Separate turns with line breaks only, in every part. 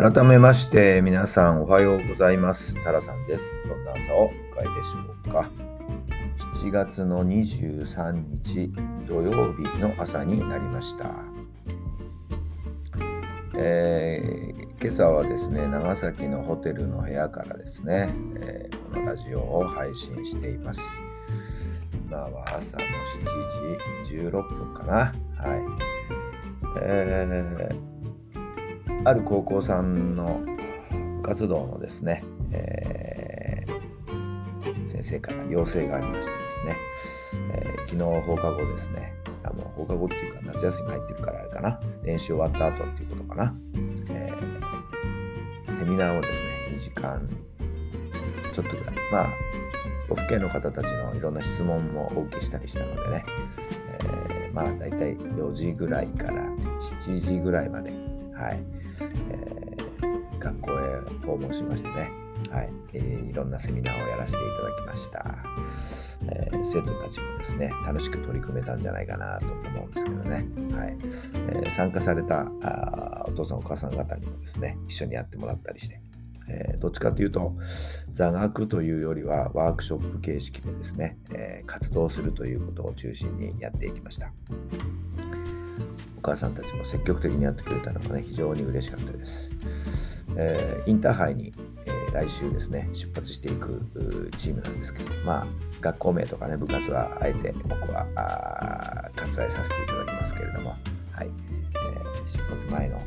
改めまして皆さんおはようございます。タラさんです。どんな朝をお迎えでしょうか。7月の23日土曜日の朝になりました、えー、今朝はですね長崎のホテルの部屋からですね、えー、このラジオを配信しています。今は朝の7時16分かな。はい。えーある高校さんの活動のですね、えー、先生から要請がありましてですね、えー、昨日放課後ですね、あもう放課後っていうか夏休み入ってるからあれかな、練習終わった後っていうことかな、えー、セミナーをですね、2時間ちょっとぐらい、まあ、ご父兄の方たちのいろんな質問もお受けしたりしたのでね、えー、まあ大体4時ぐらいから7時ぐらいまで、はい、学校へ訪問しましてね、はい。えー、いろんなセミナーをやらせていただきました、えー、生徒たちもですね楽しく取り組めたんじゃないかなと思うんですけどね、はい。えー、参加されたあお父さんお母さん方にもですね一緒にやってもらったりして。え、どっちかというと座学というよりはワークショップ形式でですね、え、活動するということを中心にやっていきました。お母さんたちも積極的にやってくれたのがね、非常に嬉しかったです。えー、インターハイに、えー、来週ですね、出発していくチームなんですけど、まあ、学校名とかね、部活はあえてここは割愛させていただきますけれども、はい、えー、出発前の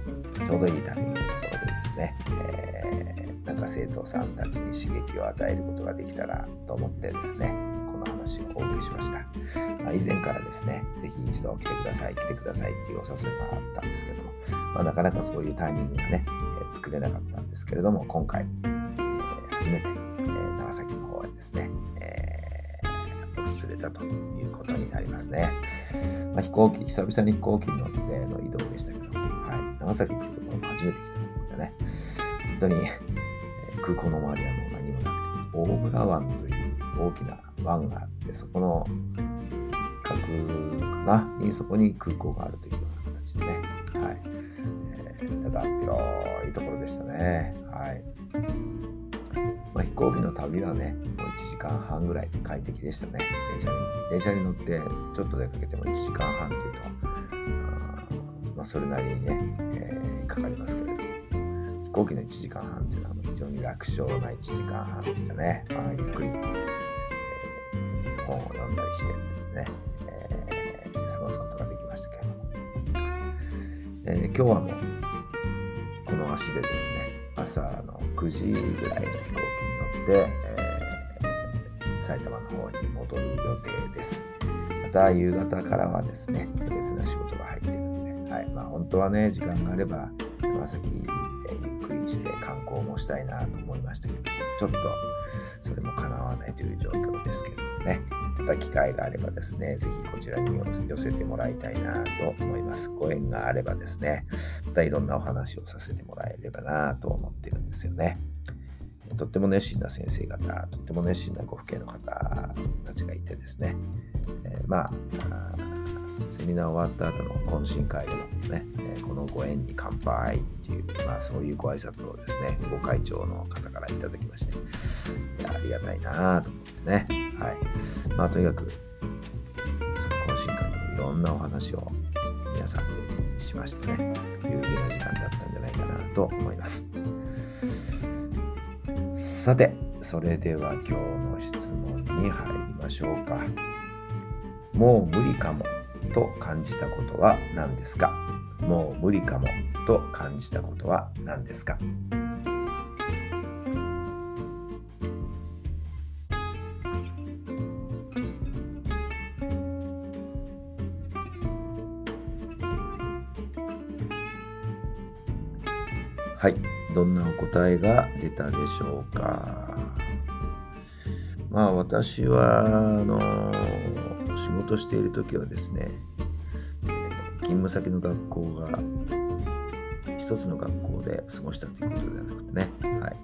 ちょうどいいタイミングのところでですね、えー、なんか生徒さんたちに刺激を与えることができたらと思ってですねこ、の話をお受けしました。まあ、以前からですね、ぜひ一度来てください、来てくださいっていうお誘いがあったんですけども、まあ、なかなかそういうタイミングがね、作れなかったんですけれども、今回、えー、初めて、えー、長崎の方へですね、え訪れたということになりますね。まあ、飛行機、久々に飛行機に乗っての移動でしたけども、はい、長崎っていうところも初めて来たのでね、本当に、え空港の周りはもう何もなくて、大村湾という大きな湾があってそこの角かな？にそこに空港があるというただ広いところでしたね。はいまあ、飛行機の旅はね、もう1時間半ぐらい快適でしたね。電車に電車に乗ってちょっと出かけても1時間半というと、あまあ、それなりにね、えー、かかりますけれども、飛行機の1時間半というのは非常に楽勝な1時間半でしたね。まあ、ゆっくりえー本を読んだりしてですね、えー、過ごすことができましたけれども、えー、今日はもう足でですね朝の9時ぐらいの飛行機に乗って、えー、埼玉の方に戻る予定です。また夕方からはですね別な仕事が入ってくる、はいまあ、本当はね時間があれば長崎、え、ゆっくりして観光もしたいなと思いましたけどちょっとそれも叶わないという状況ですけどねまた機会があればですね、ぜひこちらに寄せてもらいたいなと思います。ご縁があればですね、またいろんなお話をさせてもらえればなと思ってるんですよね。とっても熱心な先生方、とっても熱心なご父兄の方たちがいてですね、えー、まあセミナー終わった後の懇親会でもね、えこのご縁に乾杯っていう、まあ、そういうご挨拶をですね、ご会長の方からいただきまして、いやありがたいなと思ってね、はい。まあ、とにかく、その懇親会でもいろんなお話を皆さんでしましてね、有意義な時間だったんじゃないかなと思います。さて、それでは今日の質問に入りましょうか。もう無理かもと感じたことは何ですか？もう無理かもと感じたことは何ですか？はい、どんなお答えが出たでしょうか？まあ私は、あのー仕事している時はですね、勤務先の学校が一つの学校で過ごしたということではなくてね、はい。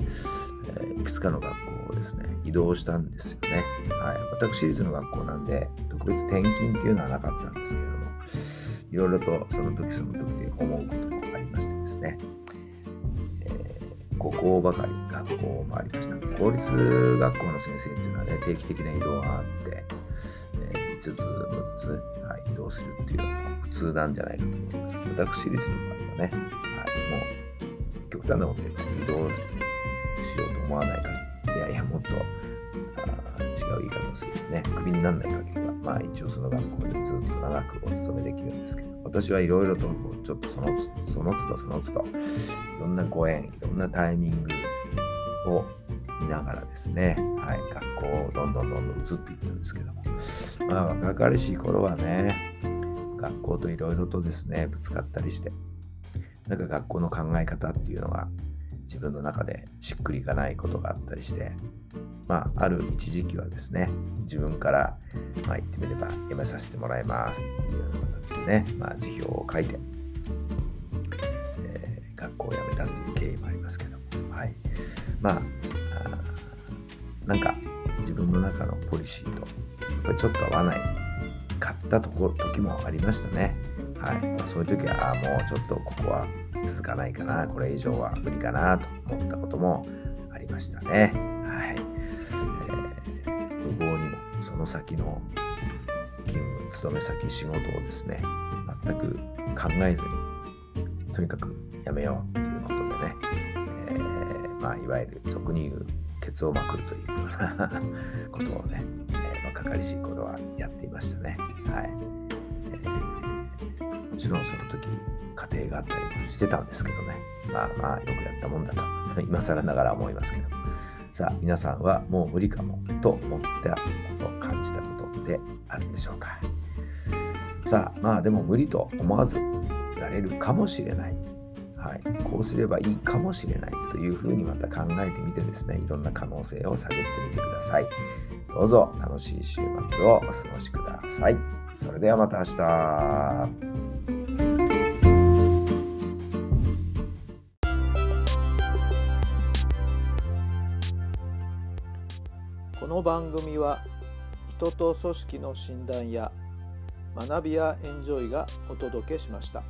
えー、いくつかの学校をですね移動したんですよね、はい、私立の学校なんで特別転勤っていうのはなかったんですけれどもいろいろとその時その時で思うこともありましてですね、えー、5校ばかり学校もありました。公立学校の先生っていうのはね定期的な移動があって、えー、5つ6つ、はい、移動するっていうのは普通なんじゃないかと思います。けど私立の場合はね、はい、もう極端なことで移動しようと思わない限りいやいやもっとあ違う言い方をするとね。クビにならない限りはまあ一応その学校にずっと長くお勤めできるんですけど私はいろいろとちょっとそのその都度その都度いろんなご縁いろんなタイミングを見ながらですね、はい、学校をどんどんどんどん移っていったんですけどもまあ若かりしい頃はね学校といろいろとですねぶつかったりしてなんか学校の考え方っていうのが自分の中でしっくりいかないことがあったりしてまあ、ある一時期はですね、自分から、まあ、言ってみれば、辞めさせてもらいますっていうような形でね、まあ、辞表を書いて、えー、学校を辞めたという経緯もありますけども、はい。ま、あなんか、自分の中のポリシーと、やっぱりちょっと合わないかったとこ時もありましたね。はい。まあ、そういう時は、もうちょっとここは続かないかな、これ以上は無理かなと思ったこともありましたね。はいえー、無謀にもその先の勤務勤め先仕事をですね全く考えずにとにかくやめようということでね、えー、まあ、いわゆる俗に言うケツをまくるということをね、えー、まあ、かかりしいことはやっていましたね。はい。もちろんその時家庭があったりもしてたんですけどね。まあまあよくやったもんだと 今更ながら思いますけど。さあ皆さんはもう無理かもと思ったこと感じたことってあるんでしょうかさあまあでも無理と思わずやれるかもしれないはい、こうすればいいかもしれないというふうにまた考えてみてですねいろんな可能性を探ってみてください。どうぞ楽しい週末をお過ごしください。それではまた明日。
この番組は人と組織の診断や学びやエンジョイがお届けしました。